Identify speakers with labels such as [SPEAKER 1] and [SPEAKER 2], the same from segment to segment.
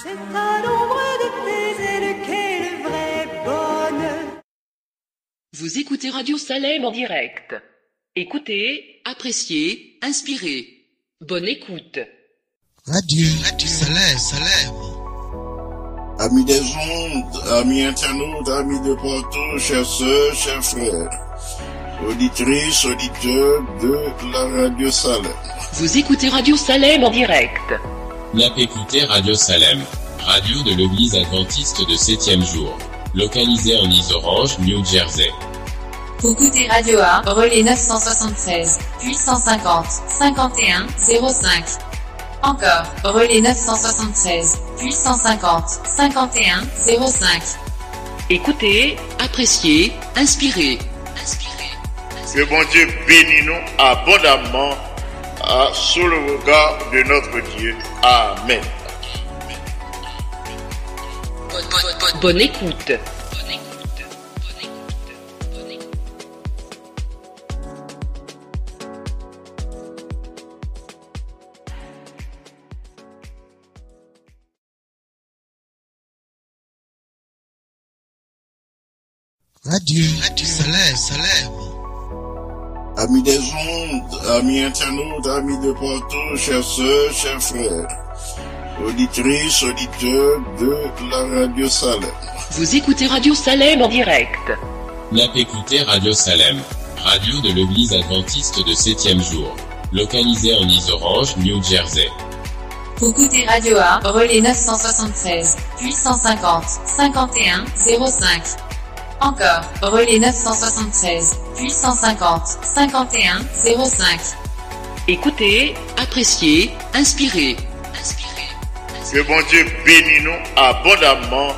[SPEAKER 1] C'est à l'ombre de tes ailes qu'est le vrai bonheur.
[SPEAKER 2] Vous écoutez Radio Salem en direct. Écoutez, appréciez, inspirez. Bonne écoute.
[SPEAKER 3] Radio, Radio Salem, Salem.
[SPEAKER 4] Amis des ondes, amis internautes, amis de partout, chers sœurs, chers frères, auditrices, auditeurs de la radio Salem.
[SPEAKER 2] Vous écoutez Radio Salem en direct.
[SPEAKER 5] Nap écoutez Radio Salem, radio de l'église adventiste de 7e jour, localisée en Isorange, New Jersey.
[SPEAKER 6] Écoutez Radio A, relais 976, puis 150, 51, 05. Encore, relais 976, puis 150, 51, 05.
[SPEAKER 2] Écoutez, appréciez, inspirez.
[SPEAKER 4] Que bon Dieu bénisse nous abondamment ah, sous le regard de notre Dieu. Amen.
[SPEAKER 2] Bonne écoute.
[SPEAKER 3] Radio, Radio Salem, Salem.
[SPEAKER 4] Amis des ondes, amis internautes, amis de partout, chers sœurs, chers frères, auditrices, auditeurs de la radio Salem.
[SPEAKER 2] Vous écoutez Radio Salem en direct.
[SPEAKER 5] Nap écoutez Radio Salem, radio de l'église adventiste de 7e jour, localisée en Isorange, New Jersey.
[SPEAKER 6] Écoutez Radio A, relais 976, puis 150, 51, 05. Encore, relais 976, puis 150, 51, 05.
[SPEAKER 2] Écoutez, appréciez, inspirez.
[SPEAKER 4] Que bon Dieu bénisse nous abondamment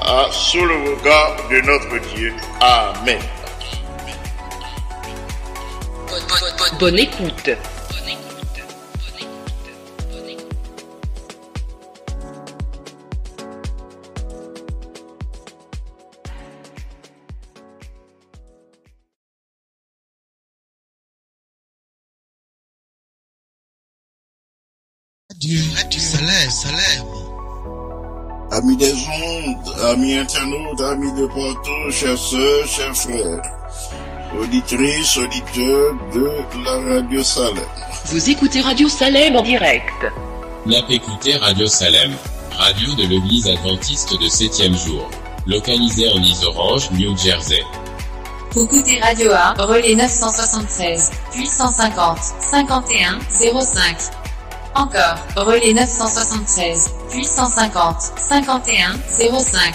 [SPEAKER 4] ah, sous le regard de notre Dieu. Amen.
[SPEAKER 2] Bonne écoute.
[SPEAKER 3] Radio, Radio Salem, Salem.
[SPEAKER 4] Amis des ondes, amis internautes, amis de partout, chers sœurs, chers frères, auditrices, auditeurs de la radio Salem.
[SPEAKER 2] Vous écoutez Radio Salem en direct.
[SPEAKER 5] Nap écoutez Radio Salem, radio de l'église adventiste de 7e jour, localisée en Isorange, New Jersey.
[SPEAKER 6] Écoutez Radio A, relais 976, puis 150, 51, 05. Encore, relais 976, puis 150, 51, 05.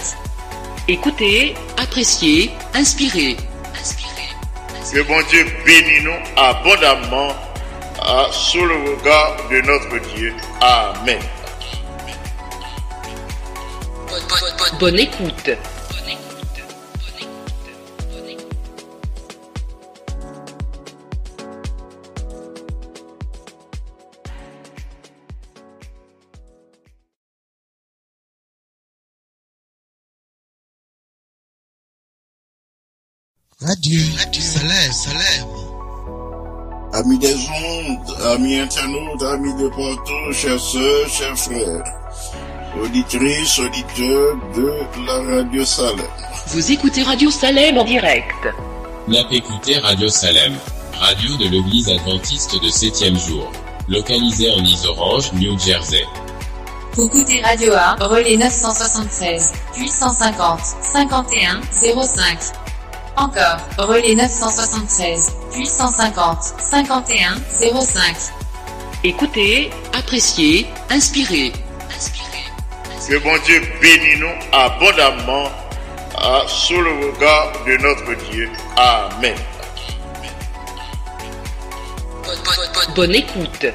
[SPEAKER 2] Écoutez, appréciez, inspirez.
[SPEAKER 4] Que bon Dieu bénisse nous abondamment ah, sous le regard de notre Dieu. Amen.
[SPEAKER 2] Bonne écoute.
[SPEAKER 3] Radio, Radio Salem, Salem.
[SPEAKER 4] Amis des ondes, amis internautes, amis de partout, chers sœurs, chers frères, auditrices, auditeurs de la radio Salem.
[SPEAKER 2] Vous écoutez Radio Salem en direct.
[SPEAKER 5] Nap écoutez Radio Salem, radio de l'église adventiste de 7e jour, localisée en Isorange, New Jersey.
[SPEAKER 6] Écoutez Radio A, relais 976, puis 150, 51, 05. Encore, relais 976, puis 150, 51, 05.
[SPEAKER 2] Écoutez, appréciez, inspirez.
[SPEAKER 4] Que bon Dieu bénisse nous abondamment ah, sous le regard de notre Dieu. Amen.
[SPEAKER 2] Bonne écoute.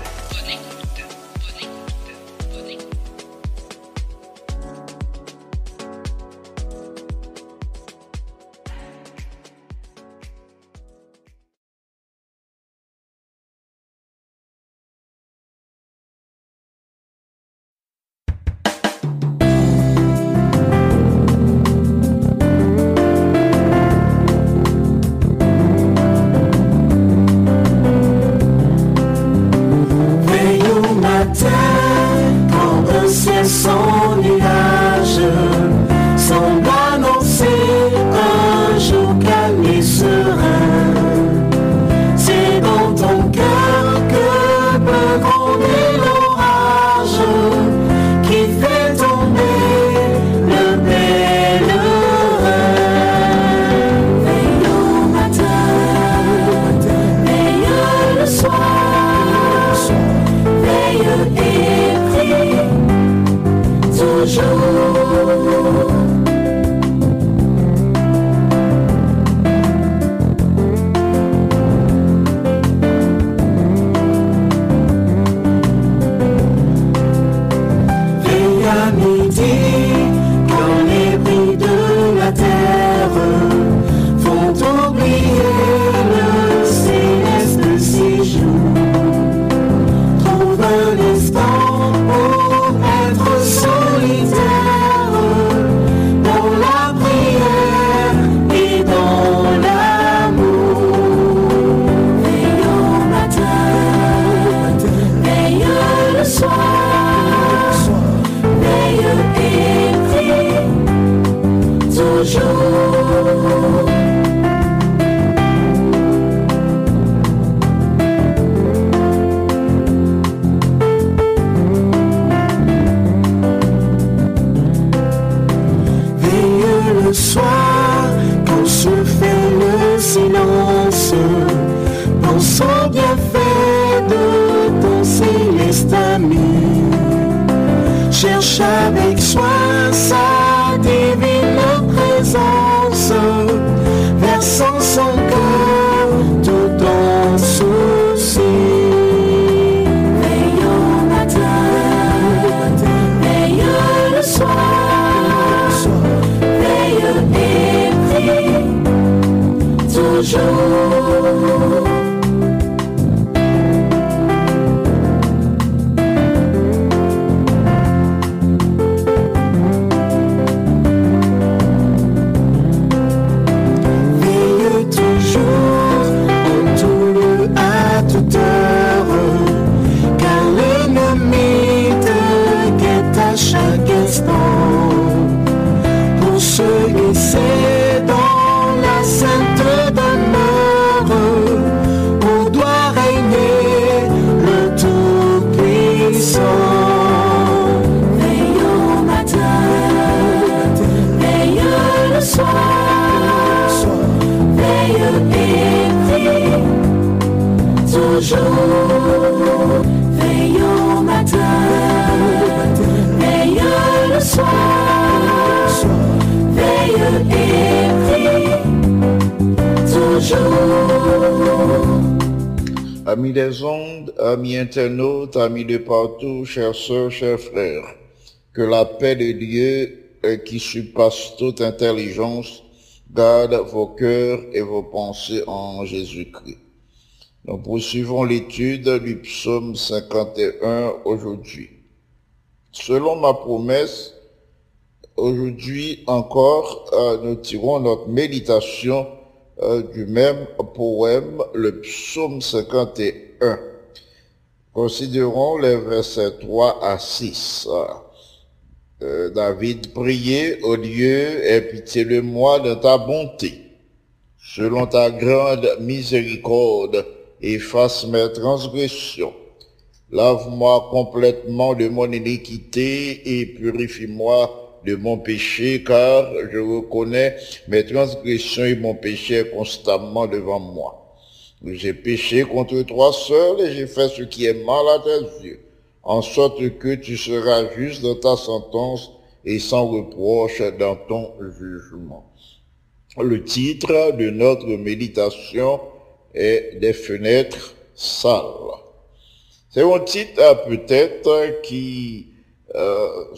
[SPEAKER 7] show.
[SPEAKER 4] Amis des ondes, amis internautes, amis de partout, chers sœurs, chers frères, que la paix de Dieu euh, qui surpasse toute intelligence garde vos cœurs et vos pensées en Jésus-Christ. Nous poursuivons l'étude du psaume 51 aujourd'hui. Selon ma promesse, aujourd'hui encore, euh, nous tirons notre méditation euh, du même poème, le psaume 51. Considérons les versets 3 à 6. Euh, David priait au Dieu, pitié de moi de ta bonté. Selon ta grande miséricorde, efface mes transgressions. Lave-moi complètement de mon iniquité et purifie-moi de mon péché, car je reconnais mes transgressions et mon péché constamment devant moi. J'ai péché contre toi seul et j'ai fait ce qui est mal à tes yeux, en sorte que tu seras juste dans ta sentence et sans reproche dans ton jugement. Le titre de notre méditation est Des fenêtres sales. C'est un titre euh, peut-être qui euh,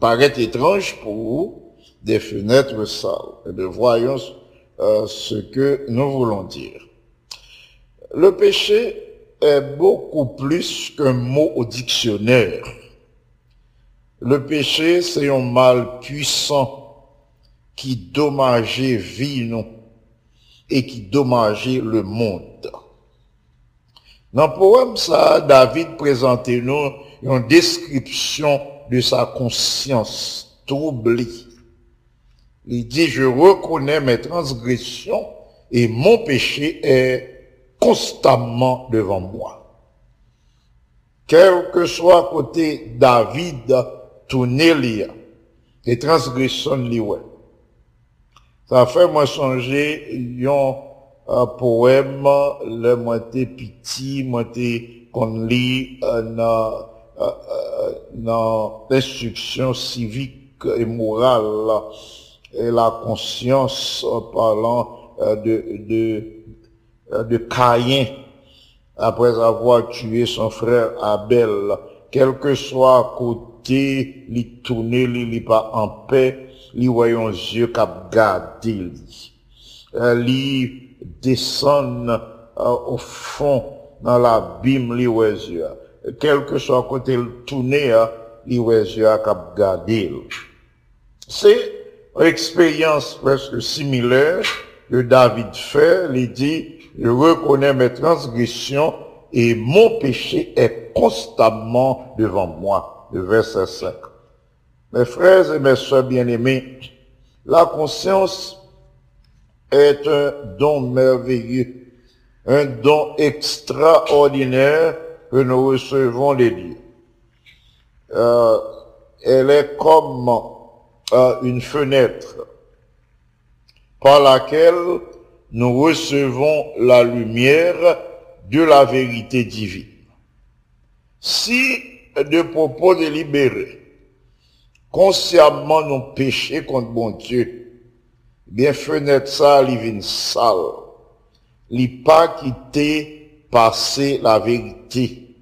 [SPEAKER 4] paraît étrange pour vous, des fenêtres sales. Et bien, voyons euh, ce que nous voulons dire. Le péché est beaucoup plus qu'un mot au dictionnaire. Le péché, c'est un mal puissant qui dommageait vie nous et qui dommageait le monde. Dans le poème, ça, David présente nous une description de sa conscience troublée. Il dit, je reconnais mes transgressions et mon péché est constamment devant moi. Quel que soit côté David, tourné les transgressions li ouais. Ça fait moi songer yon un poème le moi petit, moi t'es qu'on lit euh, dans euh, euh, dans l'instruction civique et morale et la conscience en parlant euh, de de euh, de Caïn. Après avoir tué son frère Abel, quel que soit côté, li tourné, li, li pas en paix, li voyons yeux cap garder li. Li descend euh, au fond dans l'abîme li ouais yeux. Quel que soit côté le tourné, euh, li ouais yeux cap. C'est une expérience presque similaire que David fait, il dit, je reconnais mes transgressions et mon péché est constamment devant moi. Le verset 5. Mes frères et mes soeurs bien-aimés, la conscience est un don merveilleux, un don extraordinaire que nous recevons des dieux. Euh, elle est comme euh, une fenêtre par laquelle nous recevons la lumière de la vérité divine. Si de propos délibérés, consciemment nous péchons contre bon Dieu, bien fenêtre ça, li vin sale, li pas quitter passer la vérité.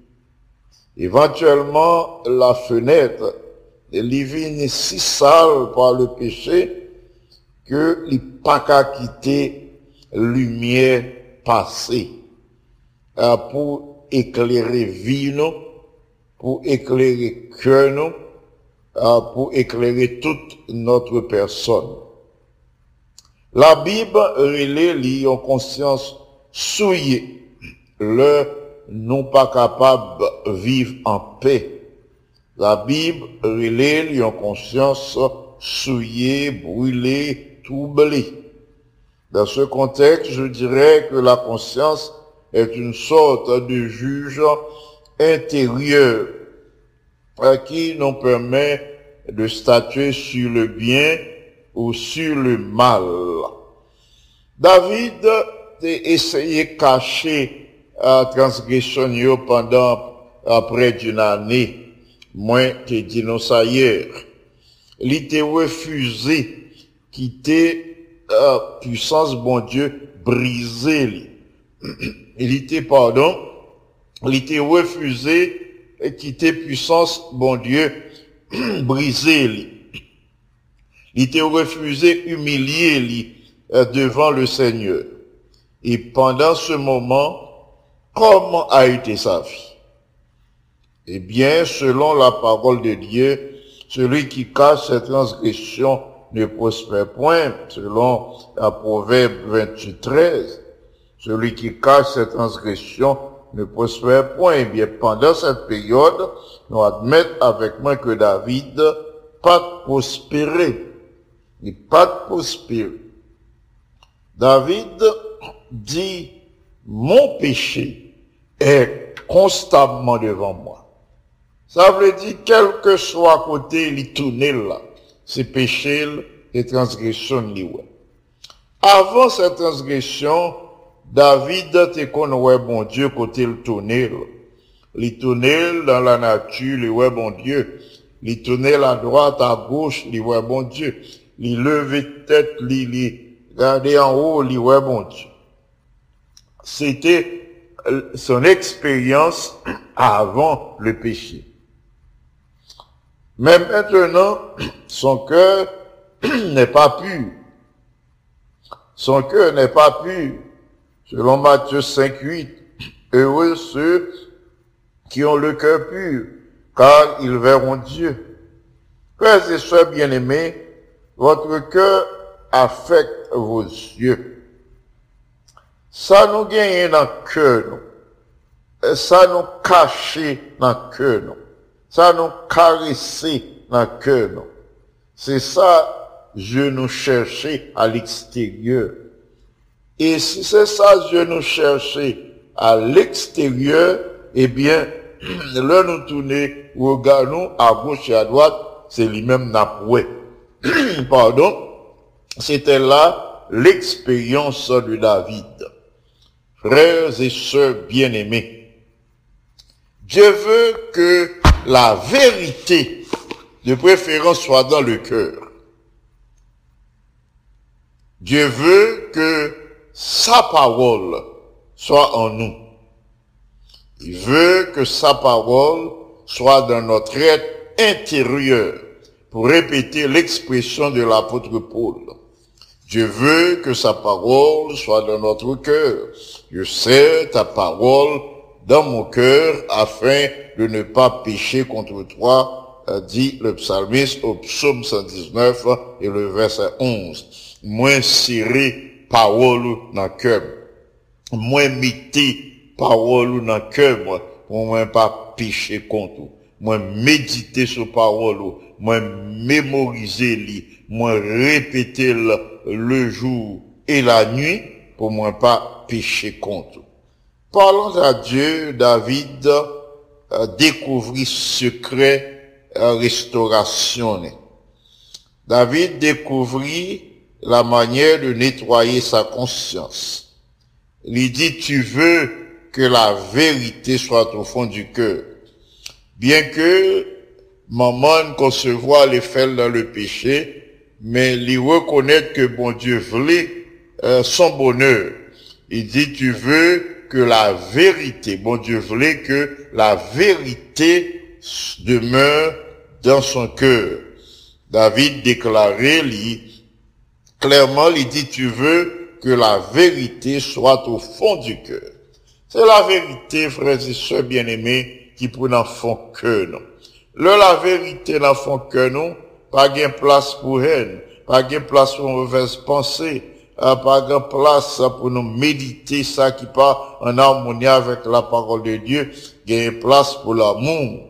[SPEAKER 4] Éventuellement, la fenêtre, li vin si sale par le péché, que li pas qu'à quitter lumière passée. Euh, pour éclairer vie pour éclairer cœur pour éclairer toute notre personne. La Bible relève li en conscience souillée, le non pas capable de vivre en paix. La Bible relève li en conscience souillée, brûlée, troublée. Dans ce contexte, je dirais que la conscience est une sorte de juge intérieur qui nous permet de statuer sur le bien ou sur le mal. David a essayé de cacher la transgression pendant près d'une année, moins que hier. Il était refusé quitter euh, puissance bon Dieu brisé li. Il était pardon, il était refusé quitter puissance bon Dieu brisé. Il était refusé humilié li, euh, devant le Seigneur. Et pendant ce moment, comment a été sa vie? Eh bien, selon la parole de Dieu, celui qui cache ses transgressions ne prospère point, selon la Proverbe 28, 13. Celui qui cache ses transgressions ne prospère point. Eh bien, pendant cette période, nous admettons avec moi que David pas prospéré. Il pas prospéré. David dit, mon péché est constamment devant moi. Ça veut dire, quel que soit côté, il tourne là. C'est péché, et transgression, li ouais. Avant cette transgression, David te connaît bon Dieu côté le tourner. Il tournait dans la nature, ouais bon Dieu. Il tournait à droite, à gauche, il ouais bon Dieu. Il levait tête, il regardait en haut, il ouais bon Dieu. C'était euh, son expérience avant le péché. Mais maintenant, son cœur n'est pas pur. Son cœur n'est pas pur. Selon Matthieu 5, 8, heureux ceux qui ont le cœur pur, car ils verront Dieu. Frères et sœurs bien-aimés, votre cœur affecte vos yeux. Ça nous gagne dans le cœur, nous. Ça nous cache dans le cœur, nous. Ça nous caresse dans le cœur, nous. C'est ça, je nous cherchais à l'extérieur. Et si c'est ça, je nous cherchais à l'extérieur, eh bien, là nous tourner, regardons à gauche et à droite, c'est lui-même napoué. Pardon? C'était là l'expérience de David. Frères et sœurs bien-aimés, Dieu veut que la vérité, de préférence, soit dans le cœur. Dieu veut que sa parole soit en nous. Il veut que sa parole soit dans notre être intérieur, pour répéter l'expression de l'apôtre Paul. Dieu veut que sa parole soit dans notre cœur. Je sais ta parole dans mon cœur afin de ne pas pécher contre toi, dit le psalmiste au psaume 119 et le verset 11. Moins serré parole dans le cœur. Moins mité parole dans le cœur, moi, pour moins pas pécher contre. Moins méditer sur parole, moins mémoriser li, moins répéter le, jour et la nuit, pour moins pas pécher contre. Parlons à Dieu, David euh, découvrit secret euh, restauration. David découvrit la manière de nettoyer sa conscience. Il dit, tu veux que la vérité soit au fond du cœur. Bien que maman concevoir les faits dans le péché, mais il reconnaître que bon Dieu voulait euh, son bonheur. Il dit, tu veux que la vérité, bon Dieu voulait que la vérité demeure dans son cœur. David déclarait, lui, clairement, il dit, tu veux que la vérité soit au fond du cœur. C'est la vérité, frères et sœurs bien-aimés, qui pour n'en font que nous. Le la vérité n'en font que nous, pas gain place pour haine, pas gain place pour mauvaise pensée, euh, pas gain place pour nous méditer ça qui part en harmonie avec la parole de Dieu, gain place pour l'amour.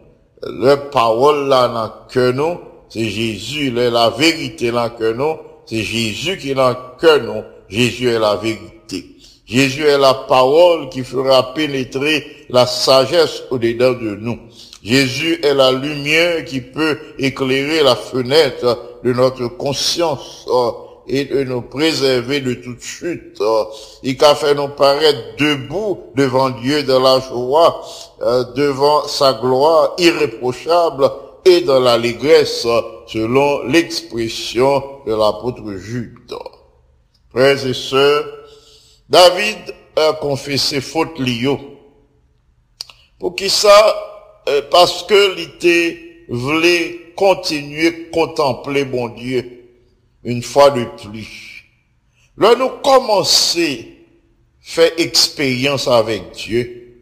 [SPEAKER 4] Le parole là dans que nous, c'est Jésus, le- la vérité là que nous, c'est Jésus qui est dans que nous, Jésus est la vérité. Jésus est la parole qui fera pénétrer la sagesse au-dedans de nous. Jésus est la lumière qui peut éclairer la fenêtre de notre conscience euh, et de nous préserver de toute chute. euh. Il a fait nous paraître debout devant Dieu dans la joie, euh, devant sa gloire irréprochable et dans l'allégresse, selon l'expression de l'apôtre Jude. Frères et sœurs, David a confessé faute liée. Pour qui ça? Euh, parce que l'ité voulait continuer contempler bon Dieu une fois de plus. Là, nous commencer faire expérience avec Dieu.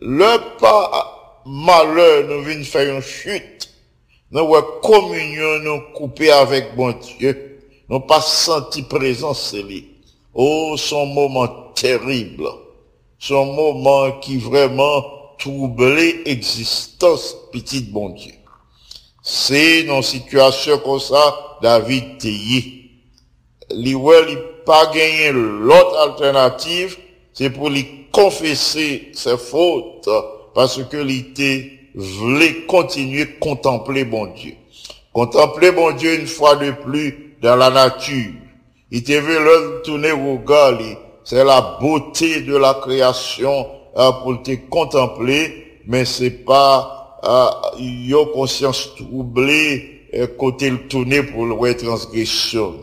[SPEAKER 4] Le pas malheur nous vient faire une chute. Nous avons communion nous couper avec bon Dieu. Nous pas senti présence lui. Oh, son moment terrible. Son moment qui vraiment troublait existence petite bon Dieu. C'est dans une situation comme ça, David Théier. Ouais, li pas gagné l'autre alternative, c'est pour lui confesser ses fautes, parce que l'ité voulait continuer contempler bon Dieu. Contempler bon Dieu une fois de plus dans la nature. Il te veut le tourner au gars, li. c'est la beauté de la création euh, pour te contempler, mais c'est pas euh, yo conscience troublée euh, côté le tourner pour le transgression.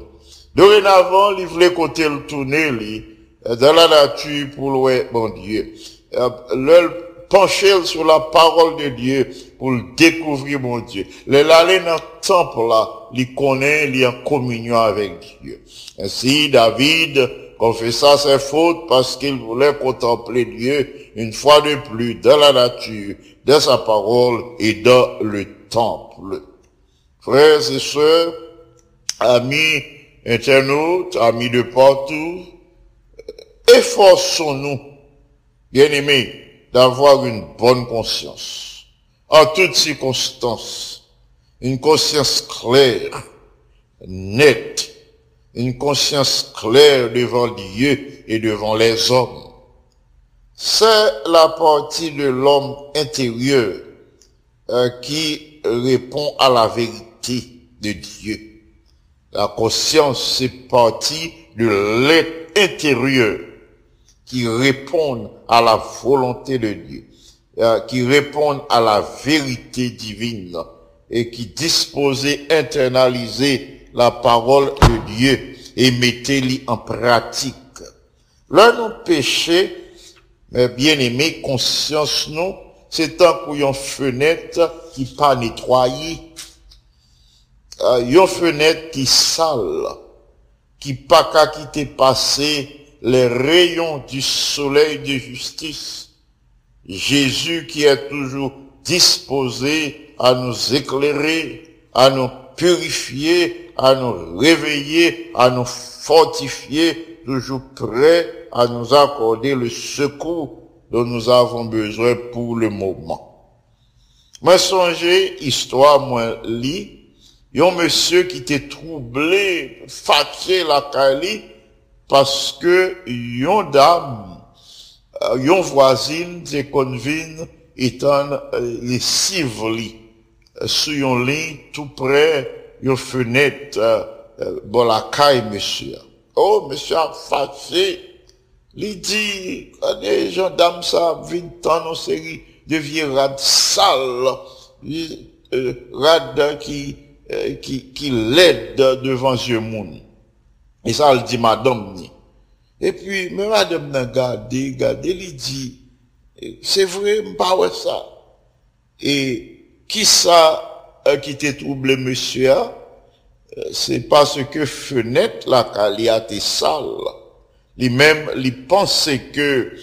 [SPEAKER 4] Dorénavant, il voulait côté le tourner dans la nature pour le bon Dieu. Euh, pencher sur la parole de Dieu pour le découvrir mon Dieu. Le l'aller dans le temple là, il connaît, il en communion avec Dieu. Ainsi, David confessa ses fautes parce qu'il voulait contempler Dieu une fois de plus dans la nature, dans sa parole et dans le temple. Frères et sœurs, amis internautes, amis de partout, efforçons-nous, bien-aimés, d'avoir une bonne conscience, en toutes circonstances, une conscience claire, nette, une conscience claire devant Dieu et devant les hommes. C'est la partie de l'homme intérieur euh, qui répond à la vérité de Dieu. La conscience, c'est partie de l'être intérieur qui répondent à la volonté de Dieu, euh, qui répondent à la vérité divine et qui disposaient internaliser la parole de Dieu et mettez-les en pratique. Là, nos péchés, bien-aimés, conscience nous, c'est un pour une fenêtre qui pas nettoyée, euh, une fenêtre qui sale, qui pas qu'à quitter passer les rayons du soleil de justice. Jésus qui est toujours disposé à nous éclairer, à nous purifier, à nous réveiller, à nous fortifier, toujours prêt à nous accorder le secours dont nous avons besoin pour le moment. Moi songez, histoire, moi lit, yon monsieur qui était troublé, fatigué la parce que yon dame, euh, yon voisine, c'est convine, étant euh, les civili, euh, sur yon lit, tout près, yon fenêtre, euh, euh, bon la caille, monsieur. Oh, monsieur a fatigué, il dit, quand les gens dames ça, viennent dans nos séries de vieux rades sales, euh, rades qui, euh, qui, Et ça, elle dit madame. Et puis, mais madame n'a gardé, gardé, il dit, c'est vrai, m'pas ouais ça. Et qui ça euh, qui t'a troublé, monsieur, hein? Euh, c'est parce que fenêtre la était sale. lui-même, il pensait que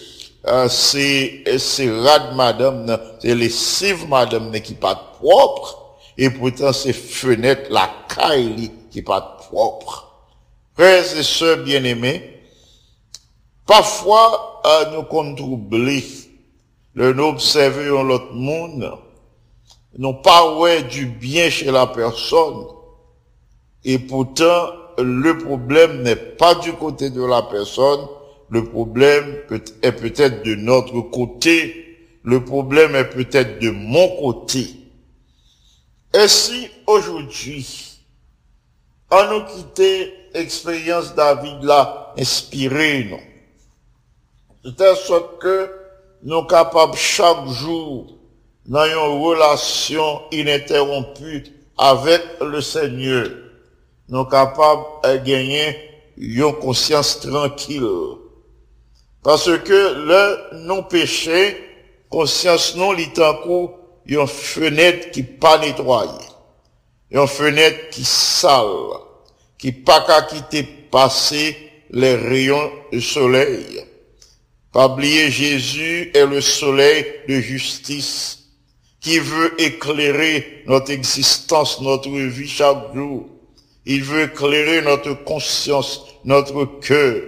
[SPEAKER 4] euh, c'est c'est rad madame, c'est lessive madame qui pas propre, et pourtant c'est fenêtre la caille qui pas propre. Frères et sœurs bien-aimés, parfois euh, nous compte troubler, le nous observer l'autre monde, nous ouais du bien chez la personne, et pourtant, le problème n'est pas du côté de la personne, le problème est peut-être de notre côté, le problème est peut-être de mon côté. Et si aujourd'hui, en nous quitter expérience David là, inspiré, non? De telle sorte que nous capables chaque jour dans une relation ininterrompue avec le Seigneur, nous capables de gagner une conscience tranquille. Parce que le non-péché, conscience non litankou, une fenêtre qui pas nettoyée. Une fenêtre qui sale, qui pas qu'à quitter passer les rayons du soleil. Pas oublier Jésus est le soleil de justice qui veut éclairer notre existence, notre vie chaque jour. Il veut éclairer notre conscience, notre cœur.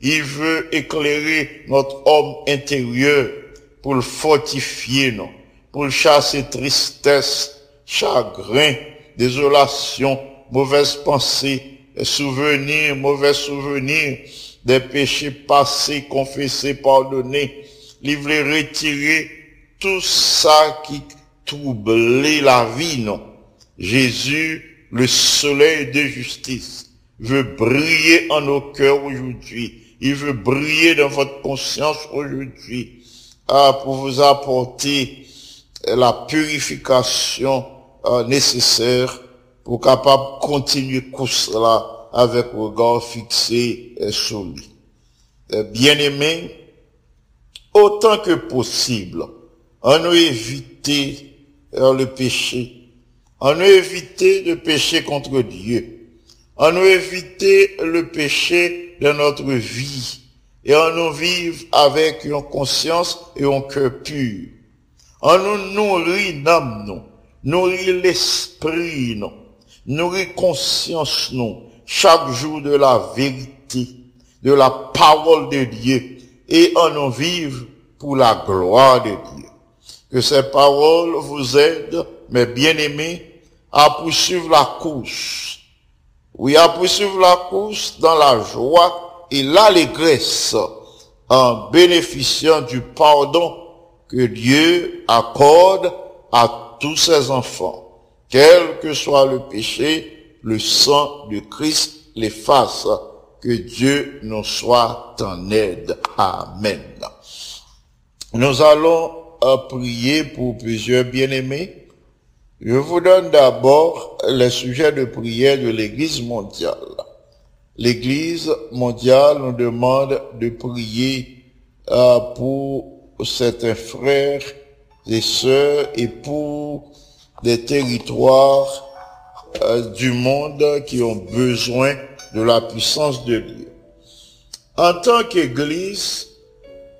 [SPEAKER 4] Il veut éclairer notre homme intérieur pour le fortifier, non, pour chasser tristesse, chagrin, désolation, mauvaises pensées, souvenirs, mauvais souvenirs, des péchés passés, confessés, pardonnés. Veut retirer tout ça qui troublait la vie, non. Jésus, le soleil de justice, veut briller en nos cœurs aujourd'hui. Il veut briller dans votre conscience aujourd'hui ah, pour vous apporter la purification euh, nécessaire pour capable continuer course là avec regard fixé sur lui. Euh, Bien-aimés, autant que possible, on nous éviter euh, le péché, on nous éviter de pécher contre Dieu, on nous éviter le péché de notre vie, et on nous vive avec une conscience et un cœur pur. On nous nourrit l'âme, nous, nourrit l'esprit, nous, nourrit conscience, nous, chaque jour de la vérité, de la parole de Dieu, et on nous vive pour la gloire de Dieu. Que ces paroles vous aident, mes bien-aimés, à poursuivre la course. Oui, à poursuivre la course dans la joie et l'allégresse en bénéficiant du pardon que Dieu accorde à tous ses enfants. Quel que soit le péché, le sang de Christ l'efface. Que Dieu nous soit en aide. Amen. Nous allons euh, prier pour plusieurs bien-aimés. Je vous donne d'abord les sujets de prière de l'Église mondiale. L'Église mondiale nous demande de prier euh, pour certains frères et sœurs et pour des territoires euh, du monde qui ont besoin de la puissance de Dieu. En tant qu'Église,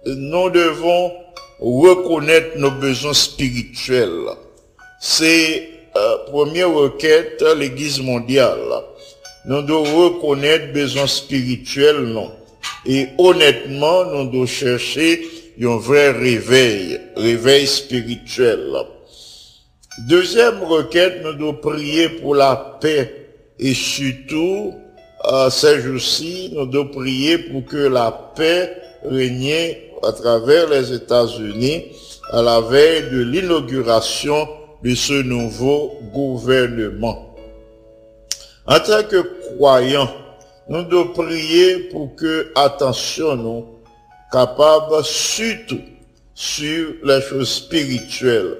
[SPEAKER 4] nous devons reconnaître nos besoins spirituels. C'est euh, première requête l'Église mondiale. Nous devons reconnaître besoins spirituels, non. Et honnêtement, nous devons chercher un vrai réveil, réveil spirituel. Deuxième requête, nous devons prier pour la paix et surtout, euh, ces jours-ci, nous devons prier pour que la paix règne à travers les États-Unis à la veille de l'inauguration de ce nouveau gouvernement. En tant que croyants, nous devons prier pour que, attention, nous, capables surtout sur les choses spirituelles,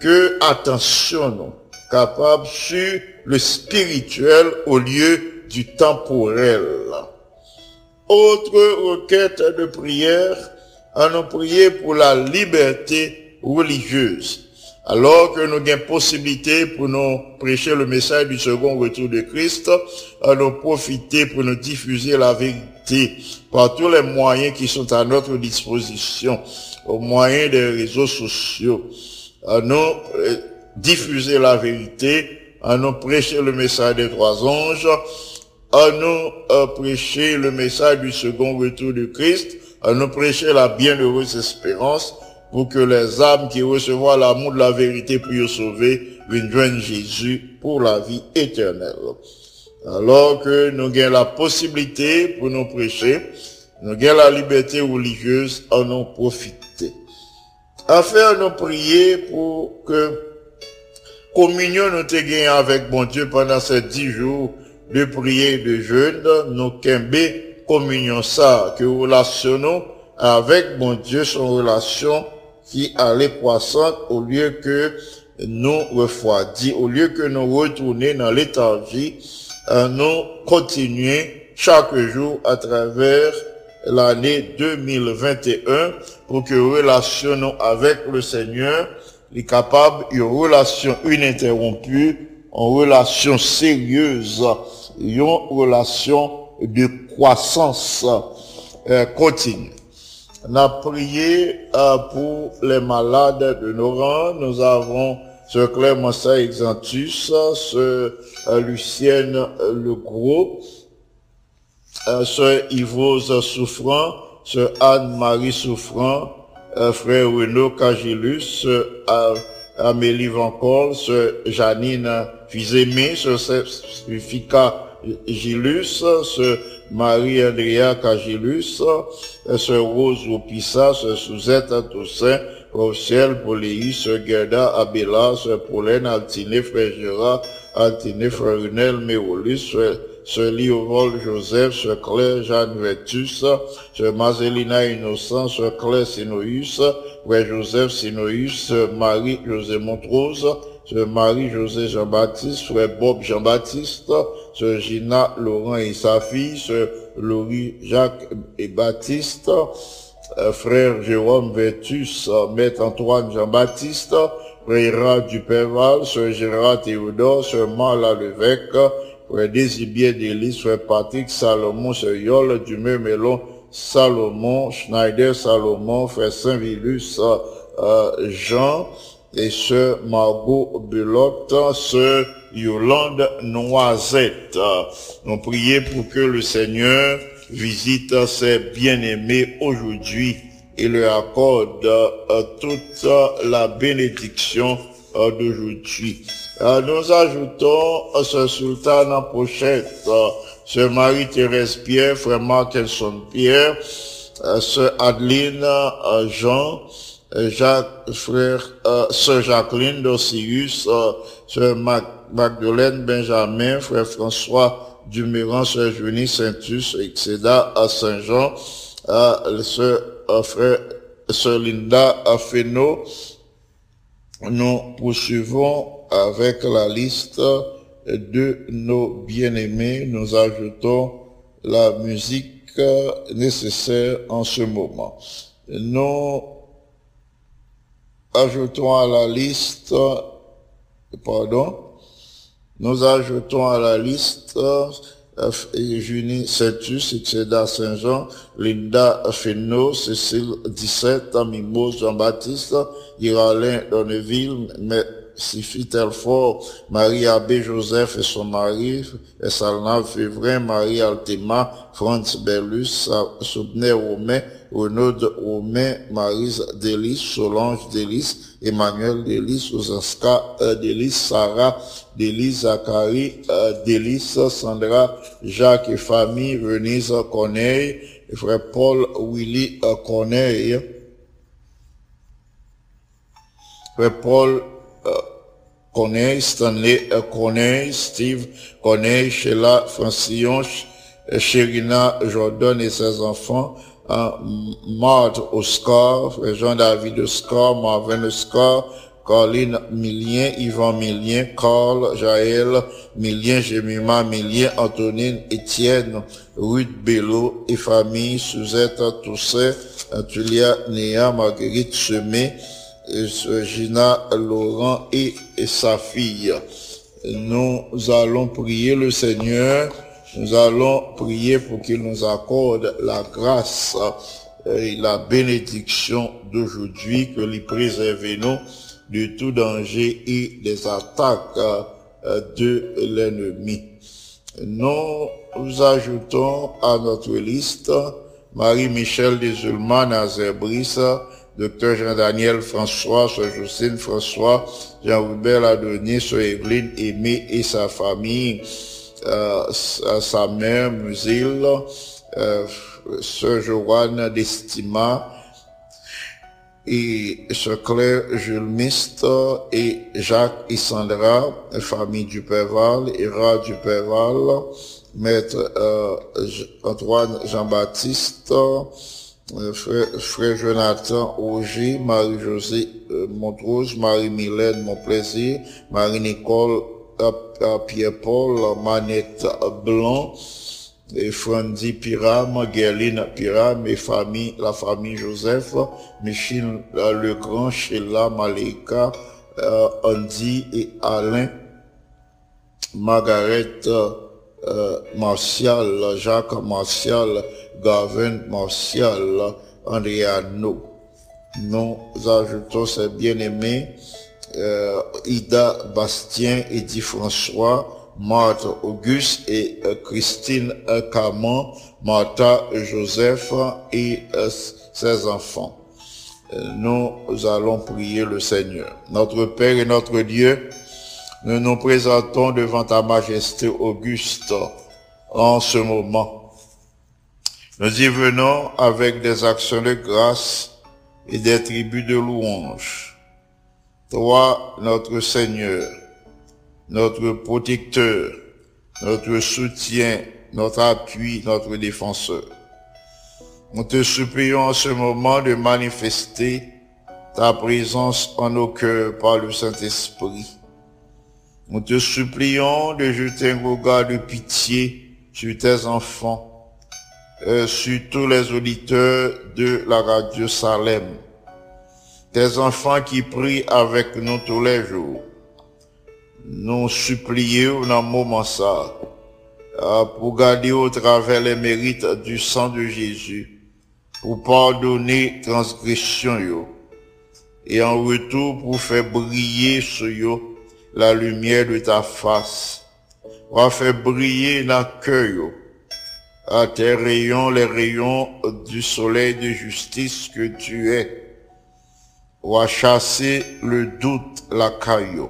[SPEAKER 4] que, attention, nous, capables sur le spirituel au lieu du temporel. Autre requête de prière, à nous prier pour la liberté religieuse, Alors que nous avons possibilité pour nous prêcher le message du second retour de Christ, à nous profiter pour nous diffuser la vérité par tous les moyens qui sont à notre disposition, au moyen des réseaux sociaux, à nous euh, diffuser la vérité, à nous prêcher le message des trois anges, à nous euh, prêcher le message du second retour de Christ, à nous prêcher la bienheureuse espérance, pour que les âmes qui recevront l'amour de la vérité puissent sauver, viennent joindre Jésus pour la vie éternelle. Alors que nous avons la possibilité pour nous prêcher, nous avons la liberté religieuse à nous profiter. Afin nous prier pour que communion nous te avec bon Dieu pendant ces dix jours de prière de jeûne, nous kembe communion ça, que relationnons avec mon Dieu son relation qui allait croissante au lieu que nous refroidir, au lieu que nous retourner dans léthargie, nous continuer chaque jour à travers l'année 2021 pour que relationnons avec le Seigneur est capable une relation ininterrompue, une relation sérieuse, une relation de croissance euh, continue. On a prié euh, pour les malades de nos rangs. Nous avons ce Clémentin Exantus, ce euh, Lucienne euh, Le Gros, euh, ce Yvose Souffrant, ce Anne-Marie Souffrant, frère Renaud Cagilus, euh, Amélie Vancol, ce Janine Fizemé, ce Fika Gilus, ce Marie-Andrea Cagilus, ce Rose Opissa, ce Suzette Toussaint, Rochelle Poléi, ce Gerda Abela, ce Pauline Altiné, frère Gérard Altiné, frère Runel Méolis, ce ce Liovol Joseph, ce Claire Jeanne Vertus, ce Marcelina Innocent, ce Claire Sinoïus, frère Joseph Sinoïus, ce Marie José Montrose, ce Marie-José Jean-Baptiste, frère Bob Jean-Baptiste, ce Gina Laurent et sa fille, ce Laurie Jacques et Baptiste, frère Jérôme euh, maître Antoine Jean-Baptiste, frère Duperval, ce Gérard Théodore, ce Marla Levesque, frère Désibien Delis, frère Patrick Salomon, ce Yol Dumé Melon, Salomon, Schneider Salomon, frère Saint-Vilus, euh, Jean, et ce Margot Belotte, ce Yolande Noisette. Nous prions pour que le Seigneur visite ses bien-aimés aujourd'hui et leur accorde euh, toute la bénédiction euh, d'aujourd'hui. Euh, nous ajoutons euh, ce sultan en pochette, euh, ce Marie-Thérèse Pierre, frère Martinson Pierre, euh, ce Adeline euh, Jean, euh, Jacques, frère, euh, sœur Jacqueline d'Osius, euh, sœur Mac- Magdeleine Benjamin, frère François Duméran, sœur Junie Saintus, etc. à Saint-Jean, euh, sœur, euh, frère, sœur Linda Feno. Nous poursuivons avec la liste de nos bien-aimés. Nous ajoutons la musique nécessaire en ce moment. Nous ajoutons à la liste, pardon, nous ajoutons à la liste euh, Junie Saintus, etc. Saint-Jean, Linda Feno, Cécile 17, Mimos Jean-Baptiste, Iralin Donneville, Sifi Telfort, Marie Abbé Joseph et son mari, Salna Févrin, Marie Altema, Franz Bellus, Soubner Romain, Renaud Romain, Marise Delis, Solange Delis, Emmanuel Delis, Ozaska euh, Delis, Sarah Delis, Zachary euh, Delis, Sandra, Jacques et famille, Venise Corneille, frère Paul Willy euh, Corneille, frère Paul Corneille, Stanley Corneille, Steve Corneille, Sheila Francillon, Ch- Chérina Jordan et ses enfants, euh, Marthe Oscar, Jean-David Oscar, Marvin Oscar, Caroline Millien, Yvan Millien, Carl, Jaël Millien, Jemima Millien, Antonine Étienne, Ruth Bello et Suzette Toussaint, Tulia Néa, Marguerite Semé, Gina Laurent et sa fille. Nous allons prier le Seigneur. Nous allons prier pour qu'il nous accorde la grâce et la bénédiction d'aujourd'hui, que lui préserve nous de tout danger et des attaques euh, de l'ennemi. Nous ajoutons à notre liste Marie-Michel Desulman, Nazaire Brice, Dr Jean-Daniel François, Sœur Jocelyne François, Jean-Hubert Adonis, Sœur Evelyne Aimé et sa famille, euh, sa sa mère Musil, euh, Sœur Joanne d'Estima, et Sœur Claire Jules Mist et Jacques et Sandra, famille du Perval, Ira du Maître euh, Antoine Jean-Baptiste, euh, frère, Jonathan Auger, Marie-Josée euh, Marie-Mylène Monplaisir, Marie-Nicole euh, euh, Pierre-Paul, Manette Blanc, et Frandy Piram, Guerline Piram la famille Joseph, Michel euh, Legrand, Sheila Malika, euh, Andy et Alain, Margaret euh, Martial, Jacques Martial, Gavin Martial, Andréano. Nous ajoutons ces bien-aimés, euh, Ida Bastien, Eddie François, Marthe Auguste et euh, Christine euh, Caman, Martha Joseph et ses enfants. Nous allons prier le Seigneur. Notre Père et notre Dieu, nous nous présentons devant ta majesté auguste en ce moment. Nous y venons avec des actions de grâce et des tribus de louange. Toi, notre Seigneur, notre protecteur, notre soutien, notre appui, notre défenseur. Nous te supplions en ce moment de manifester ta présence en nos cœurs par le Saint-Esprit. Nous te supplions de jeter un regard de pitié sur tes enfants, euh, sur tous les auditeurs de la radio Salem, tes enfants qui prient avec nous tous les jours. Nous supplions dans le moment ça, euh, pour garder au travers les mérites du sang de Jésus, pour pardonner transgression et en retour pour faire briller sur la lumière de ta face, pour faire briller yo, à tes rayons, les rayons du soleil de justice que tu es, pour chasser le doute, la caillou,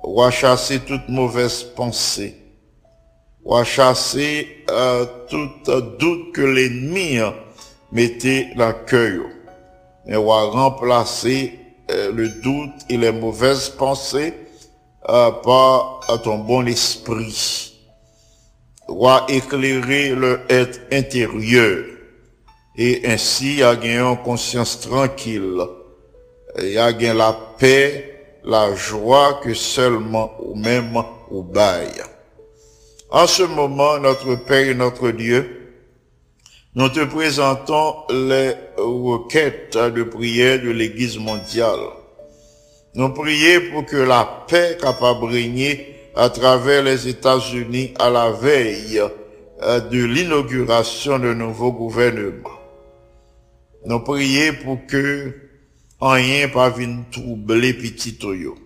[SPEAKER 4] pour chasser toute mauvaise pensée, pour chasser euh, tout doute que l'ennemi euh, mettait le cœur, et on va remplacer euh, le doute et les mauvaises pensées euh, par ton bon esprit. On va éclairer le être intérieur et ainsi à gagner une conscience tranquille. Et à gagner la paix, la joie que seulement ou même ou bail. En ce moment, notre Père et notre Dieu, nous te présentons les requêtes de prière de l'Église mondiale. Nous prions pour que la paix capable régner à travers les États-Unis à la veille euh, de l'inauguration de nouveau gouvernement. Nous prions pour que rien pas vienne troubler petit toyo.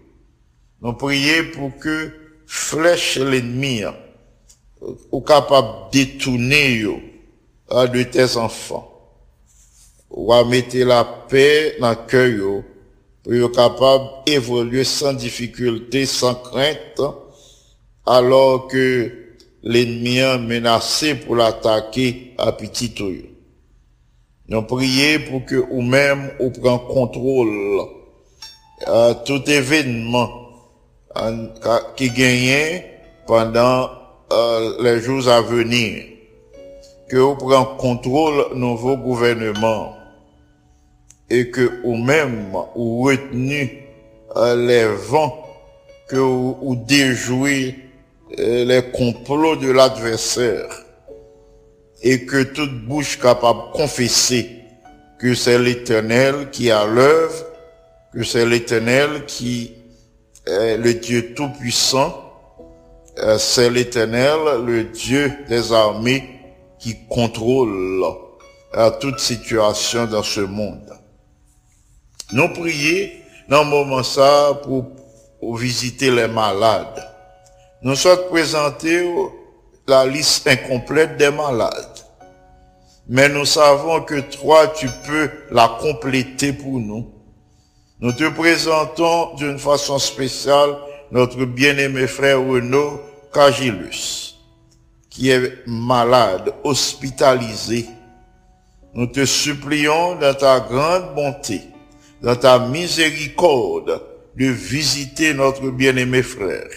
[SPEAKER 4] Nous prions pour que flèche l'ennemi ou capable de détourner euh, de tes enfants. Ou à mettre la paix dans le cœur pour être capable d'évoluer sans difficulté, sans crainte, alors que l'ennemi est menacé pour l'attaquer à petit toyo. Nous prions pour que ou même ou prend contrôle à tout événement qui gagne pendant euh, les jours à venir. Que vous prend contrôle nouveau gouvernement et que ou même ou retenu euh, les vents que ou, ou déjouer euh, les complots de l'adversaire et que toute bouche capable de confesser que c'est l'Éternel qui a l'œuvre que c'est l'Éternel qui est le Dieu Tout-Puissant, euh, c'est l'Éternel, le Dieu des armées, qui contrôle euh, toute situation dans ce monde. Nous prions dans le moment ça pour, pour visiter les malades. Nous sommes présentés la liste incomplète des malades. Mais nous savons que toi, tu peux la compléter pour nous. Nous te présentons d'une façon spéciale notre bien-aimé frère Renaud Cagilus, qui est malade, hospitalisé. Nous te supplions dans ta grande bonté, dans ta miséricorde, de visiter notre bien-aimé frère.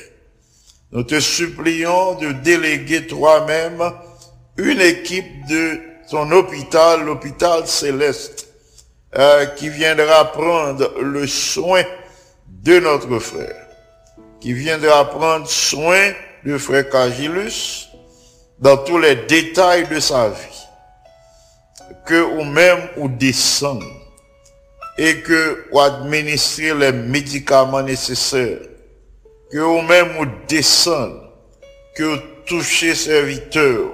[SPEAKER 4] Nous te supplions de déléguer toi-même une équipe de ton hôpital, l'hôpital céleste, euh, qui viendra prendre le soin de notre frère, qui viendra prendre soin de frère Cagilus dans tous les détails de sa vie, que ou même ou descend et que ou administrer les médicaments nécessaires, que ou même ou descend, que ou toucher serviteur,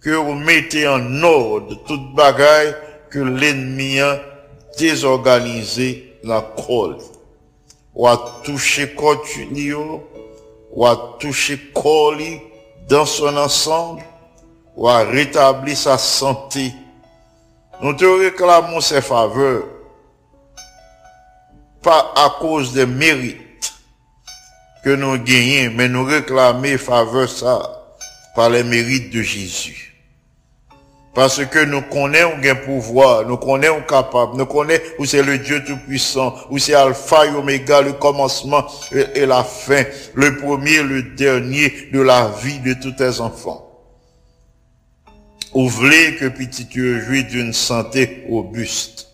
[SPEAKER 4] que vous mettez en ordre toute bagaille que l'ennemi a désorganisé dans le col. Ou a touché continue, ou a touché coli dans son ensemble, ou a rétabli sa santé. Nous te réclamons ces faveurs, pas à cause des mérites que nous gagnons, mais nous réclamer faveur ça par les mérites de Jésus. Parce que nous connaissons un pouvoir, nous connaissons capable, nous connaissons où c'est le Dieu Tout-Puissant, où c'est Alpha et Oméga, le commencement et, la fin, le premier, le dernier de la vie de tous tes enfants. Ouvrez que petit Dieu jouit d'une santé robuste.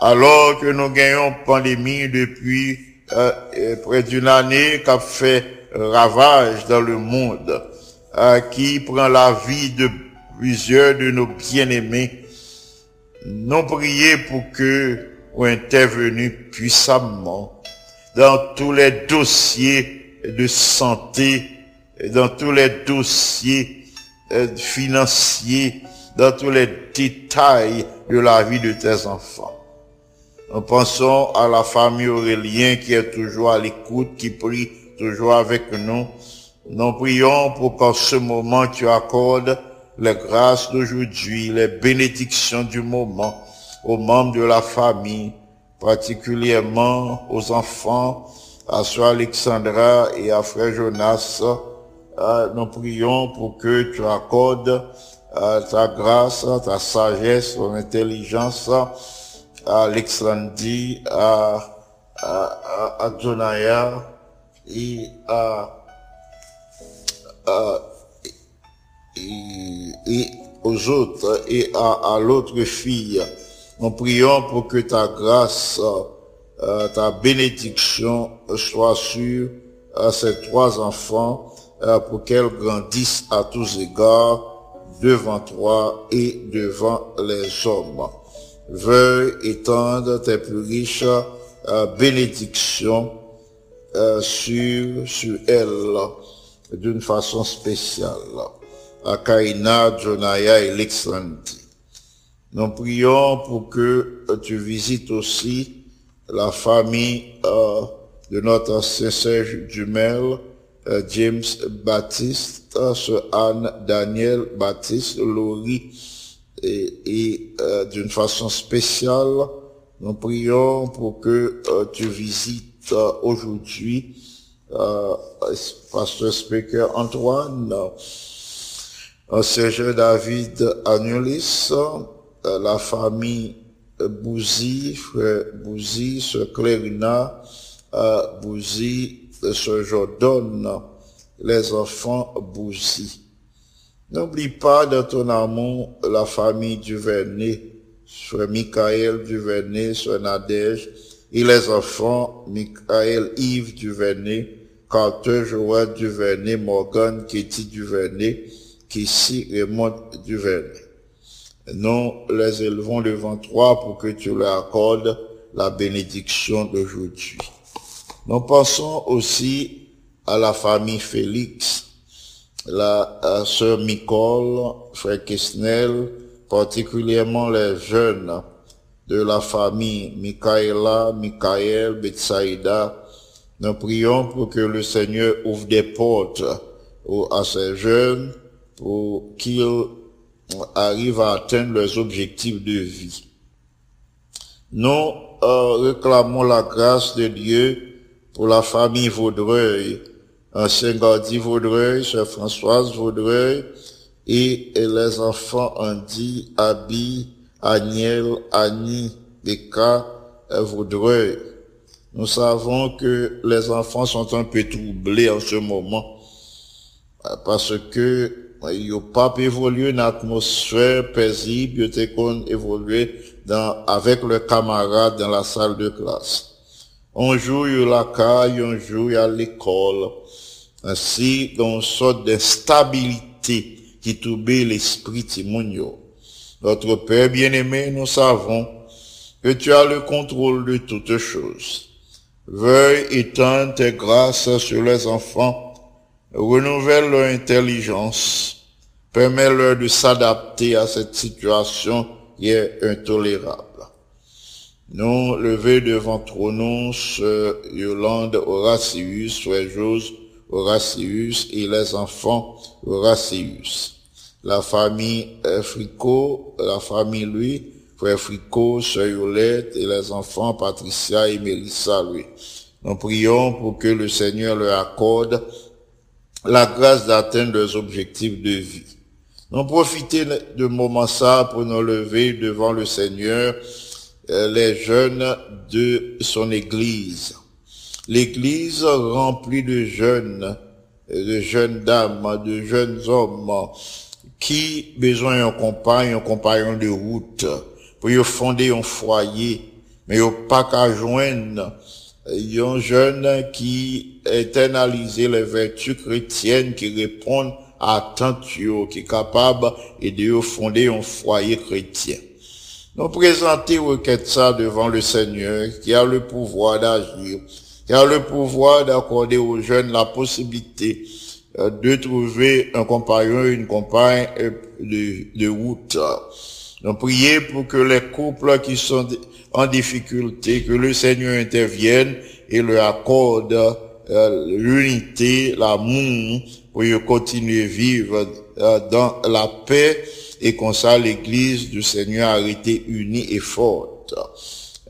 [SPEAKER 4] Alors que nous gagnons pandémie depuis euh, euh, près d'une année qui a fait ravage dans le monde, euh, qui prend la vie de plusieurs de nos bien-aimés, nous prions pour que vous intervenu puissamment dans tous les dossiers de santé, dans tous les dossiers euh, financiers, dans tous les détails de la vie de tes enfants. Nous pensons à la famille Aurélien qui est toujours à l'écoute, qui prie toujours avec nous. Nous prions pour qu'en ce moment tu accordes les grâces d'aujourd'hui, les bénédictions du moment aux membres de la famille, particulièrement aux enfants, à Sœur Alexandra et à Frère Jonas. Euh, nous prions pour que tu accordes euh, ta grâce, ta sagesse, ton intelligence à Alexandrie, à, à, et à, aux autres et à, à l'autre fille. Nous prions pour que ta grâce, euh, ta bénédiction soit sur euh, ces trois enfants euh, pour qu'elles grandissent à tous égards devant toi et devant les hommes. Veuille étendre tes plus riches euh, bénédictions euh, sur, sur elles d'une façon spéciale à Kaina, Jonaya et Lexandri. Nous prions pour que tu visites aussi la famille euh, de notre ancien Serge Dumel, James Baptiste, Anne Daniel Baptiste, Laurie, et, d'une façon spéciale, nous prions pour que euh, tu visites euh, aujourd'hui euh, Pasteur Speaker Antoine, Serge David Anulis, la famille Bouzy, frère Bouzy, sœur Clérina, Bouzy, sœur Jordan, les enfants Bouzy. N'oublie pas dans ton amour la famille Duvernay, frère Michael Duvernay, sœur Nadège, et les enfants Michael Yves Duvernay, Carter Joël Duvernay, Morgan Kitty Duvernay, Kissy Raymond Duvernay. Nous les élevons devant toi pour que tu leur accordes la bénédiction d'aujourd'hui. Nous pensons aussi à la famille Félix, la sœur Nicole, frère Kesnel, particulièrement les jeunes de la famille Michaela, Michael, Betsaïda. Nous prions pour que le Seigneur ouvre des portes à ces jeunes pour qu'ils arrivent à atteindre leurs objectifs de vie. Nous euh, réclamons la grâce de Dieu pour la famille Vaudreuil, Gardi Vaudreuil, sœur Françoise Vaudreuil, et, les enfants Andy, Abby, Agnel, Annie, euh, Vaudreuil. Nous savons que les enfants sont un peu troublés en ce moment parce que ils n'ont pas pu évoluer une atmosphère paisible, ils qu'on évoluer dans, avec leurs camarades dans la salle de classe. Il y a la caille, il y a l'école. Ainsi, dans une sorte d'instabilité qui trouble l'esprit Timonio. Notre Père bien-aimé, nous savons que tu as le contrôle de toutes choses. Veuille étendre tes grâces sur les enfants, renouvelle leur intelligence, permets-leur de s'adapter à cette situation qui est intolérable. Nous lever devant trônon ce Yolande Horatius, frère Jose Horatius et les enfants Horatius. La famille Fricot, la famille lui, frère Fricot, sœur Yolette et les enfants Patricia et Mélissa lui. Nous prions pour que le Seigneur leur accorde la grâce d'atteindre leurs objectifs de vie. Nous profiter de moment ça pour nous lever devant le Seigneur, euh, les jeunes de son église. L'église remplie de jeunes, de jeunes dames, de jeunes hommes qui besoin d'un compagnon, un compagnon de route pour y fonder un foyer, mais yo pas qu'à joindre un jeune qui internalise les vertus chrétiennes qui répondent à yo, qui est capable et de fonder un foyer chrétien. Nous présenter requête ça devant le Seigneur qui a le pouvoir d'agir, qui a le pouvoir d'accorder aux jeunes la possibilité de trouver un compagnon, une compagne euh, de, de route. Nous prions pour que les couples qui sont en difficulté, que le Seigneur intervienne et leur accorde euh, l'unité, l'amour, pour y continuer à vivre euh, dans la paix et comme ça l'Église du Seigneur a été unie et forte.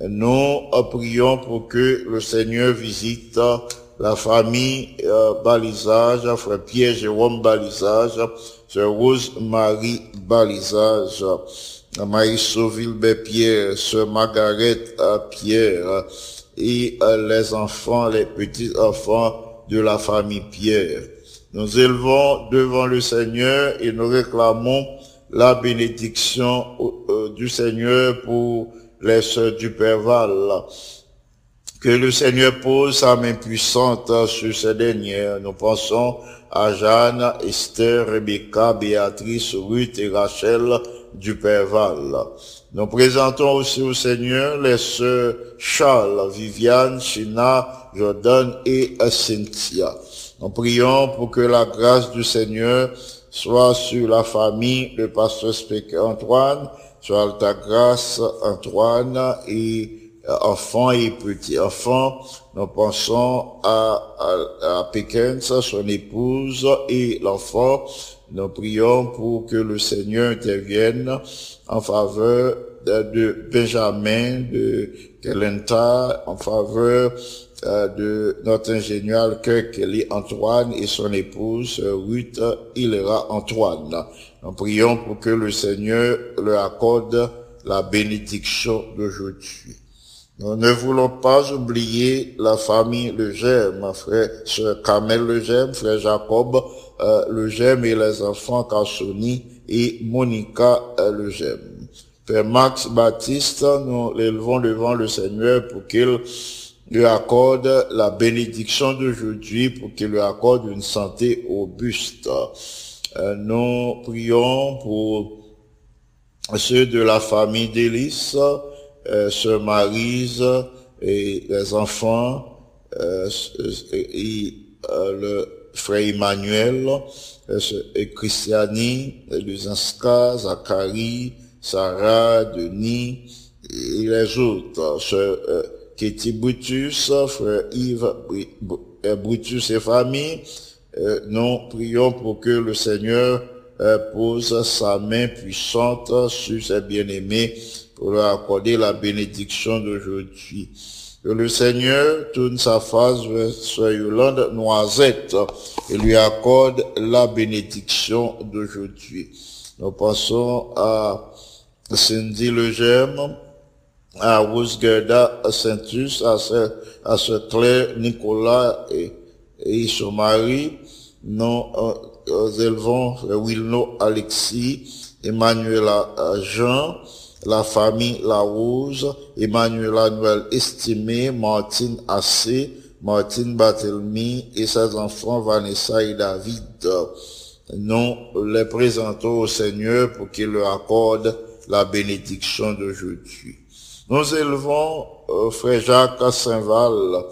[SPEAKER 4] Nous euh, prions pour que le Seigneur visite la famille euh, Balisage, frère Pierre Jérôme Balisage, sœur Rose Marie Balisage, Marie Sauville Pierre, sœur Margaret euh, Pierre et euh, les enfants, les petits enfants de la famille Pierre. Nous élevons devant le Seigneur et nous réclamons la bénédiction euh, du Seigneur pour les sœurs du Père Val. Que le Seigneur pose sa main puissante sur ces dernières. Nous pensons à Jeanne, Esther, Rebecca, Béatrice, Ruth et Rachel du Père Val. Nous présentons aussi au Seigneur les sœurs Charles, Viviane, China, Jordan et Cynthia. Nous prions pour que la grâce du Seigneur soit sur la famille de pasteur Spéquet Antoine, sur ta grâce Antoine et enfants et petits-enfants. Nous pensons à, à, à son épouse et l'enfant. Nous prions pour que le Seigneur intervienne en faveur de, Benjamin, de Kelenta, en faveur euh, de notre ingénieur Kelly Antoine et son épouse euh, Ruth Hilera Antoine. Nous prions pour que le Seigneur leur accorde la bénédiction d'aujourd'hui. Nous ne voulons pas oublier la famille Legem, frère, sœur Kamel Legem, frère Jacob euh, Legem et les enfants Cassoni et Monica euh, Legem. Père Max Baptiste, nous l'élevons devant le Seigneur pour qu'il lui accorde la bénédiction d'aujourd'hui, pour qu'il lui accorde une santé robuste. Euh, nous prions pour ceux de la famille d'Élis, euh, Sœur Marise et les enfants, euh, et, euh, le frère Emmanuel, Christiani, Luzinska, Zachary, Sarah, Denis et les autres. Euh, Katie Brutus, frère Yves Brutus et famille, nous prions pour que le Seigneur pose sa main puissante sur ses bien-aimés pour leur accorder la bénédiction d'aujourd'hui. Que le Seigneur tourne sa face vers Sœur Yolande Noisette et lui accorde la bénédiction d'aujourd'hui. Nous passons à Cindy Legemme, à Rose Gerda Saintus, à Sœur, à Claire Nicolas et, et son mari. Nous euh, élevons Wilno Alexis, Emmanuela euh, Jean, la famille La Rose, Emmanuela Noël Estimé, Martine Assé, Martine Barthelmy et ses enfants Vanessa et David. Nous les présentons au Seigneur pour qu'il leur accorde la bénédiction d'aujourd'hui. Nous élevons euh, Frère Jacques Saint-Val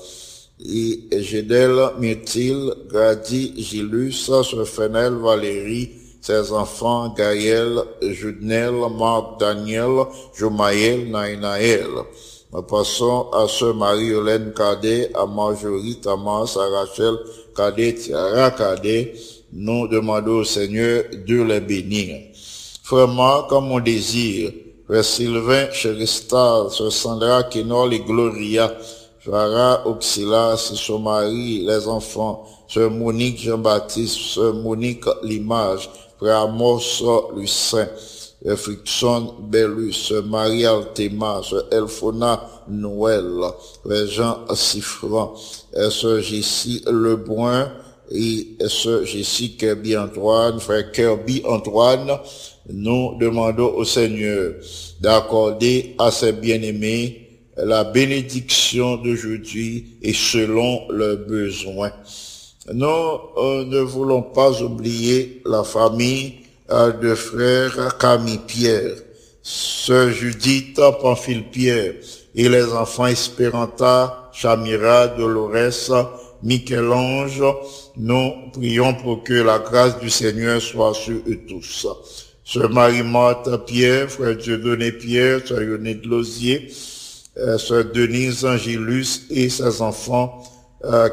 [SPEAKER 4] et Gédel Myrtille, Grady Gilus, Sœur Fenel Valérie, ses enfants Gaël, Judnel, Marc, Daniel, Jomaël, Naïnaël. Nous passons à Sœur Marie-Hélène Cadet, à Marjorie Tamas, à Rachel Cadet, Tiara Cadet. Nous demandons au Seigneur de les bénir. Frère Marc, comme mon désir, Frère Sylvain, Chéristal, Sœur Sandra, Kénol et Gloria, Farah, Auxilas, son mari, les enfants, Sœur Monique Jean-Baptiste, Sœur Monique Limage, Frère Amos Lucin, Frère Frickson Bellus, Marie Altema, Sœur Elfona Noël, Jean Siffran, Sœur Jessie Lebrun, et Sœur Jessie Kirby Antoine, Frère Kirby Antoine, nous demandons au Seigneur d'accorder à ses bien-aimés la bénédiction d'aujourd'hui et selon leurs besoins. Nous euh, ne voulons pas oublier la famille euh, de frère Camille Pierre, sœur Judith Pamphile Pierre et les enfants Esperanta, Chamira, Dolores, Michel-Ange. Nous prions pour que la grâce du Seigneur soit sur eux tous. Sœur Marie-Marthe Pierre, frère Dieudonné Pierre, sœur Yonette de Lozier, euh, sœur Denise Angélus et ses enfants,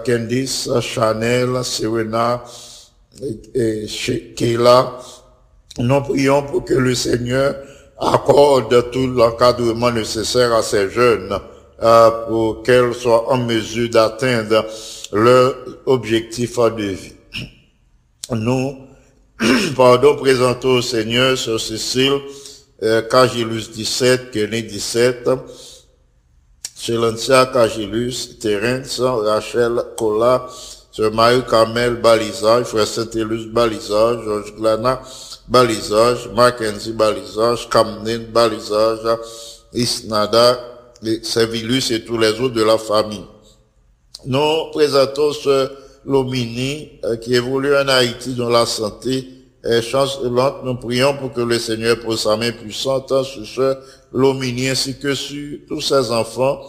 [SPEAKER 4] Candice, Chanel, Serena et, et. Nous prions pour que le Seigneur accorde tout l'encadrement nécessaire à ces jeunes euh, pour qu'elles soient en mesure d'atteindre leur objectif de vie. Nous, pardon, présentons au Seigneur, Sœur Cécile, euh, Cagilus 17, Kenny 17, Chélancia Cagilus, Terence, Rachel Cola, Sœur Marie Carmel Balisage, Frère Saint-Élus Balisage, Georges Glana Balisage, Mackenzie Balisage, Camden Balisage, Isnada, Servilus et tous les autres de la famille. Nous présentons ce Lomini euh, qui évolue en Haïti dans la santé est chancelante. Nous prions pour que le Seigneur pose sa main puissante sur ce Lomini ainsi que sur tous ses enfants.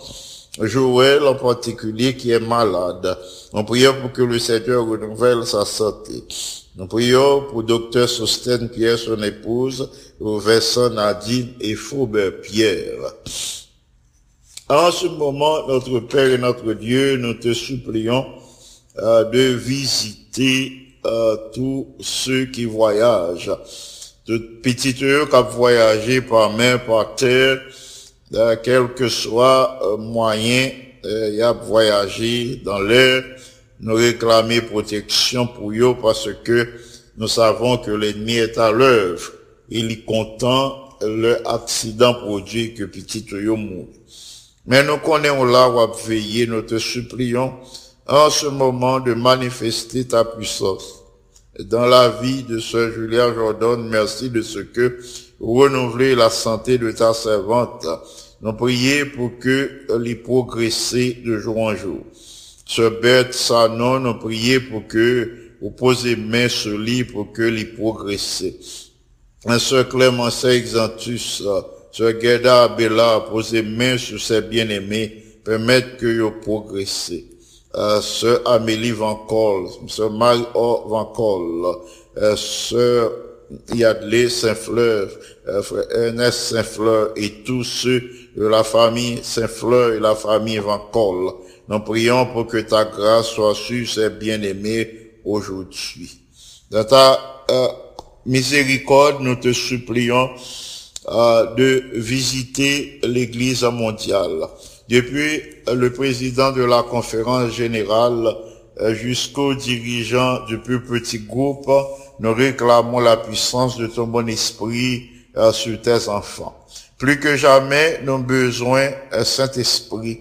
[SPEAKER 4] Joël en particulier qui est malade. Nous prions pour que le Seigneur renouvelle sa santé. Nous prions pour docteur Sosten Pierre, son épouse, Vincent Nadine et Faubert Pierre. En ce moment, notre Père et notre Dieu, nous te supplions euh, de visiter euh, tous ceux qui voyagent, de petites eux qui ont voyagé par mer, par terre, euh, quel que soit euh, moyen, euh, y a voyagé dans l'air, nous réclamer protection pour eux parce que nous savons que l'ennemi est à l'œuvre. Il est content le accident produit que petit eux mourent. Mais nous connaissons là où à veiller, nous te supplions en ce moment de manifester ta puissance. Dans la vie de Sœur Julia Jordan, merci de ce que renouveler la santé de ta servante. Nous prions pour que les progresser de jour en jour. Ce bête Sanon, nous prions pour que vous posez main sur lui pour que les progresser. Un Sœur Clémence Exantus, Sœur Gueda Bella, poser main sur ses bien-aimés, permettre que yo progresse. Euh, Sœur Amélie Van Col, Sœur Marie-Or Van Col, euh, Sœur Yadley Saint-Fleur, euh, frère Ernest Saint-Fleur et tous ceux de la famille Saint-Fleur et la famille Van Col. Nous prions pour que ta grâce soit sur ces bien-aimés aujourd'hui. Dans ta euh, miséricorde, nous te supplions euh, de visiter l'Église mondiale. Depuis euh, le président de la conférence générale euh, jusqu'aux dirigeants du plus petit groupe, nous réclamons la puissance de ton bon esprit euh, sur tes enfants. Plus que jamais, nous avons besoin, euh, Saint-Esprit.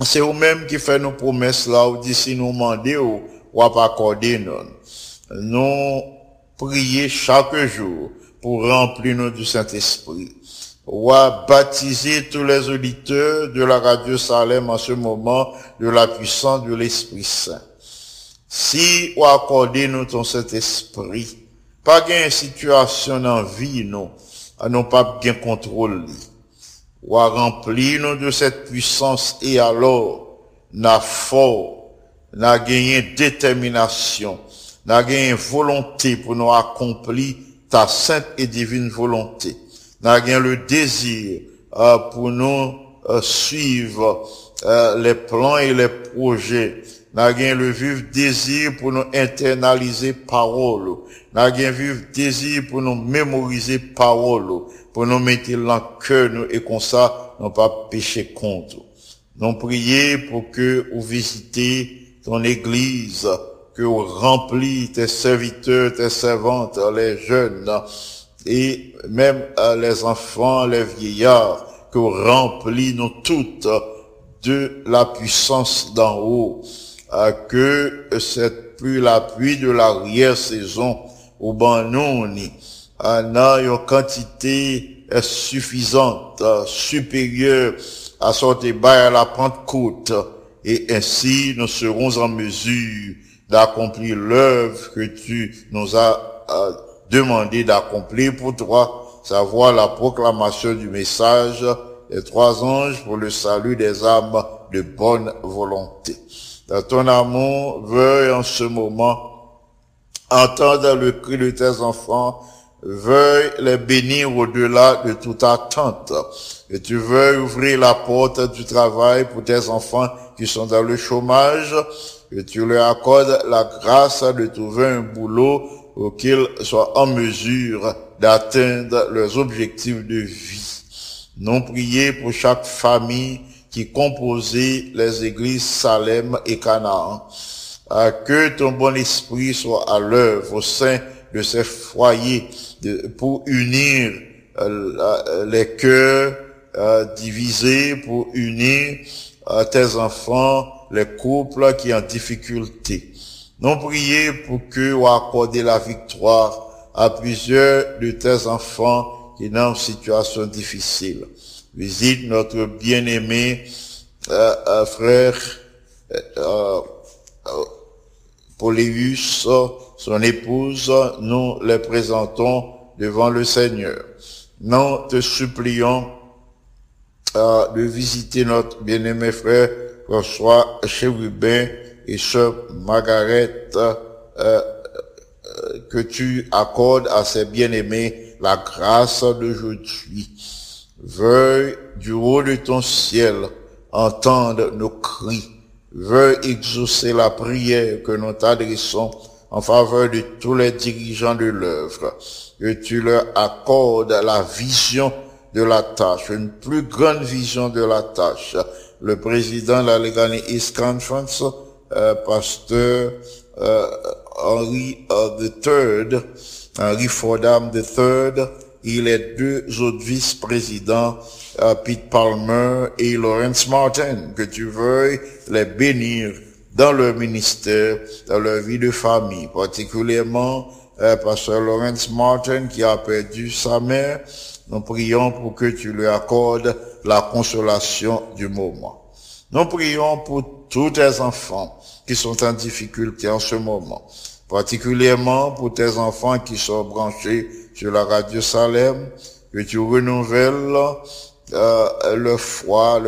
[SPEAKER 4] C'est vous-même qui fait nos promesses là, ou d'ici nous demander ou, ou pas accorder nous. Nous prier chaque jour pour remplir nous du Saint-Esprit. À baptiser tous les auditeurs de la radio Salem en ce moment de la puissance de l'Esprit Saint. Si ou accorder nous ton Saint-Esprit, pas gain situation dans vie, nous, à non pas bien contrôler. Ou à remplir nous de cette puissance et alors, n'a fort, n'a gagné détermination, n'a gagné volonté pour nous accomplir ta sainte et divine volonté. N'a gagné le désir euh, pour nous euh, suivre euh, les plans et les projets. N'a gagné le vif désir pour nous internaliser parole. N'a le vif désir pour nous mémoriser parole. Pour nous mettre dans le cœur nous et comme ça, non pas pécher contre. Nous prier pour que vous visitez ton église, que vous remplis tes serviteurs, tes servantes, les jeunes, et même euh, les enfants, les vieillards, que vous remplis nous toutes de la puissance d'en haut, euh, que cette pluie, la pluie de l'arrière-saison, au banoni, en a une quantité euh, suffisante, euh, supérieure à son débat à la Pentecôte, et ainsi nous serons en mesure d'accomplir l'œuvre que tu nous as euh, demandé d'accomplir pour toi, savoir la proclamation du message des trois anges pour le salut des âmes de bonne volonté. Dans ton amour, veuille en ce moment entendre le cri de tes enfants, veuille les bénir au-delà de toute attente. Que tu veuilles ouvrir la porte du travail pour tes enfants qui sont dans le chômage, que tu leur accordes la grâce de trouver un boulot pour qu'ils soient en mesure d'atteindre leurs objectifs de vie. Nous prier pour chaque famille qui composait les églises Salem et Canaan. Que ton bon esprit soit à l'œuvre au sein de ces foyers pour unir euh, les cœurs euh, divisés, pour unir euh, tes enfants, les couples qui ont difficulté. Nous prier pour que vous accordez la victoire à plusieurs de tes enfants qui sont en situation difficile. Visite notre bien-aimé euh, euh, frère euh, euh, son épouse, nous les présentons devant le Seigneur. Nous te supplions de visiter notre bien-aimé frère François Chérubin et sœur Margaret, euh, euh, que tu accordes à ces bien-aimés la grâce d'aujourd'hui. Veuille du haut de ton ciel entendre nos cris. Veuille exaucer la prière que nous t'adressons en faveur de tous les dirigeants de l'œuvre. Que tu leur accordes la vision de la tâche, une plus grande vision de la tâche. Le président de la Legani East Conference, pasteur euh, Henry euh, III, Henry Fordham III, et les deux autres vice-présidents, euh, Pete Palmer et Lawrence Martin, que tu veuilles les bénir dans leur ministère, dans leur vie de famille, particulièrement euh, Pasteur Lawrence Martin qui a perdu sa mère. Nous prions pour que tu lui accordes la consolation du moment. Nous prions pour tous tes enfants qui sont en difficulté en ce moment, particulièrement pour tes enfants qui sont branchés sur la radio Salem, que tu renouvelles euh, leur foi,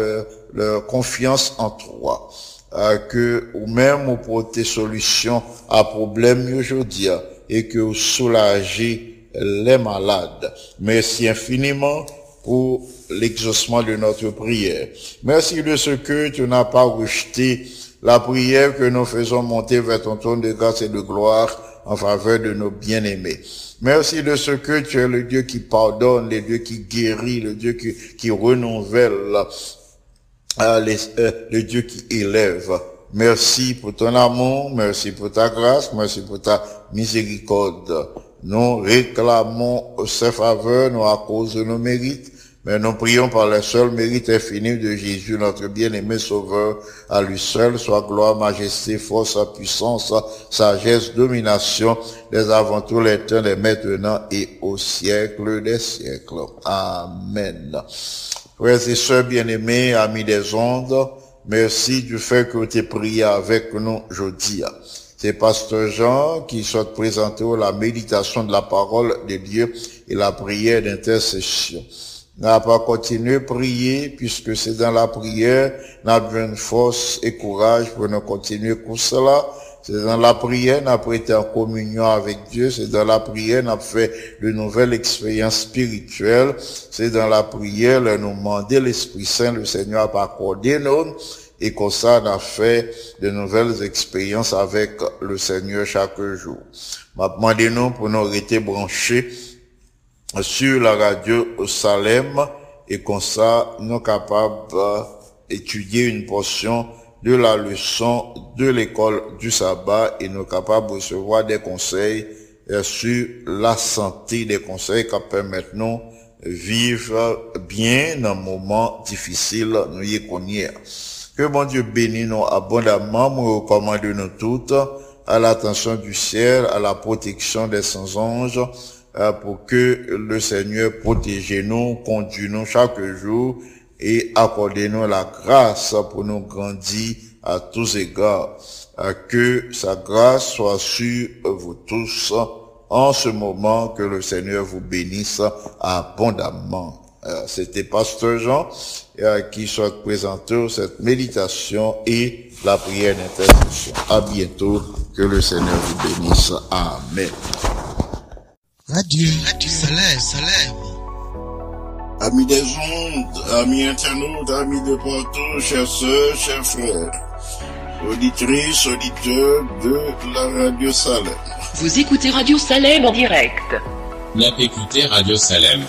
[SPEAKER 4] leur, confiance en toi. Euh, que ou même ou pour tes solutions à problème aujourd'hui et que vous soulagez les malades. Merci infiniment pour l'exaucement de notre prière. Merci de ce que tu n'as pas rejeté la prière que nous faisons monter vers ton trône de grâce et de gloire en faveur de nos bien-aimés. Merci de ce que tu es le Dieu qui pardonne, le Dieu qui guérit, le Dieu qui, renouvelle, euh, euh, le Dieu qui élève. Merci pour ton amour, merci pour ta grâce, merci pour ta miséricorde. Nous réclamons ces faveurs, non à cause de nos mérites, mais nous prions par le seul mérite infini de Jésus, notre bien-aimé Sauveur. À lui seul soit gloire, majesté, force, puissance, sagesse, domination, des avant tous les temps, et maintenant et au siècle des siècles. Amen. Frères et sœurs bien-aimés, amis des ondes, merci du fait que tu es prié avec nous aujourd'hui. C'est Pasteur Jean qui souhaite présenter la méditation de la parole de Dieu et la prière d'intercession. N'a pas continué à prier puisque c'est dans la prière, n'a besoin de force et courage pour nous continuer pour cela. C'est dans la prière, n'a été en communion avec Dieu. C'est dans la prière, n'a fait de nouvelles expériences spirituelles. C'est dans la prière, nous demander l'Esprit Saint, le Seigneur a accordé nous. Et comme ça, on a fait de nouvelles expériences avec le Seigneur chaque jour. M'a demandé nous pour nous rester branchés sur la radio Salem et comme ça, nous sommes capables d'étudier une portion de la leçon de l'école du sabbat et nous sommes capables de recevoir des conseils euh, sur la santé, des conseils qui permettent nous vivre bien dans un moment difficile, nous y connaissons. Que bon Dieu bénisse nous abondamment, nous recommande nous toutes à l'attention du ciel, à la protection des saints anges, euh, pour que le Seigneur protège nous, conduise nous chaque jour et accorde nous la grâce pour nous grandir à tous égards. Euh, Que sa grâce soit sur vous tous en ce moment, que le Seigneur vous bénisse abondamment. Euh, C'était Pasteur Jean euh, qui souhaite présenter cette méditation et la prière d'intercession. À bientôt. Que le Seigneur vous bénisse. Amen.
[SPEAKER 3] Radio, Radio Salem, Salem.
[SPEAKER 4] Amis des ondes, amis internautes, amis de partout, chers sœurs, chers frères, auditrices, auditeurs de la radio Salem.
[SPEAKER 2] Vous écoutez Radio Salem en direct.
[SPEAKER 5] N'a écouté Radio Salem.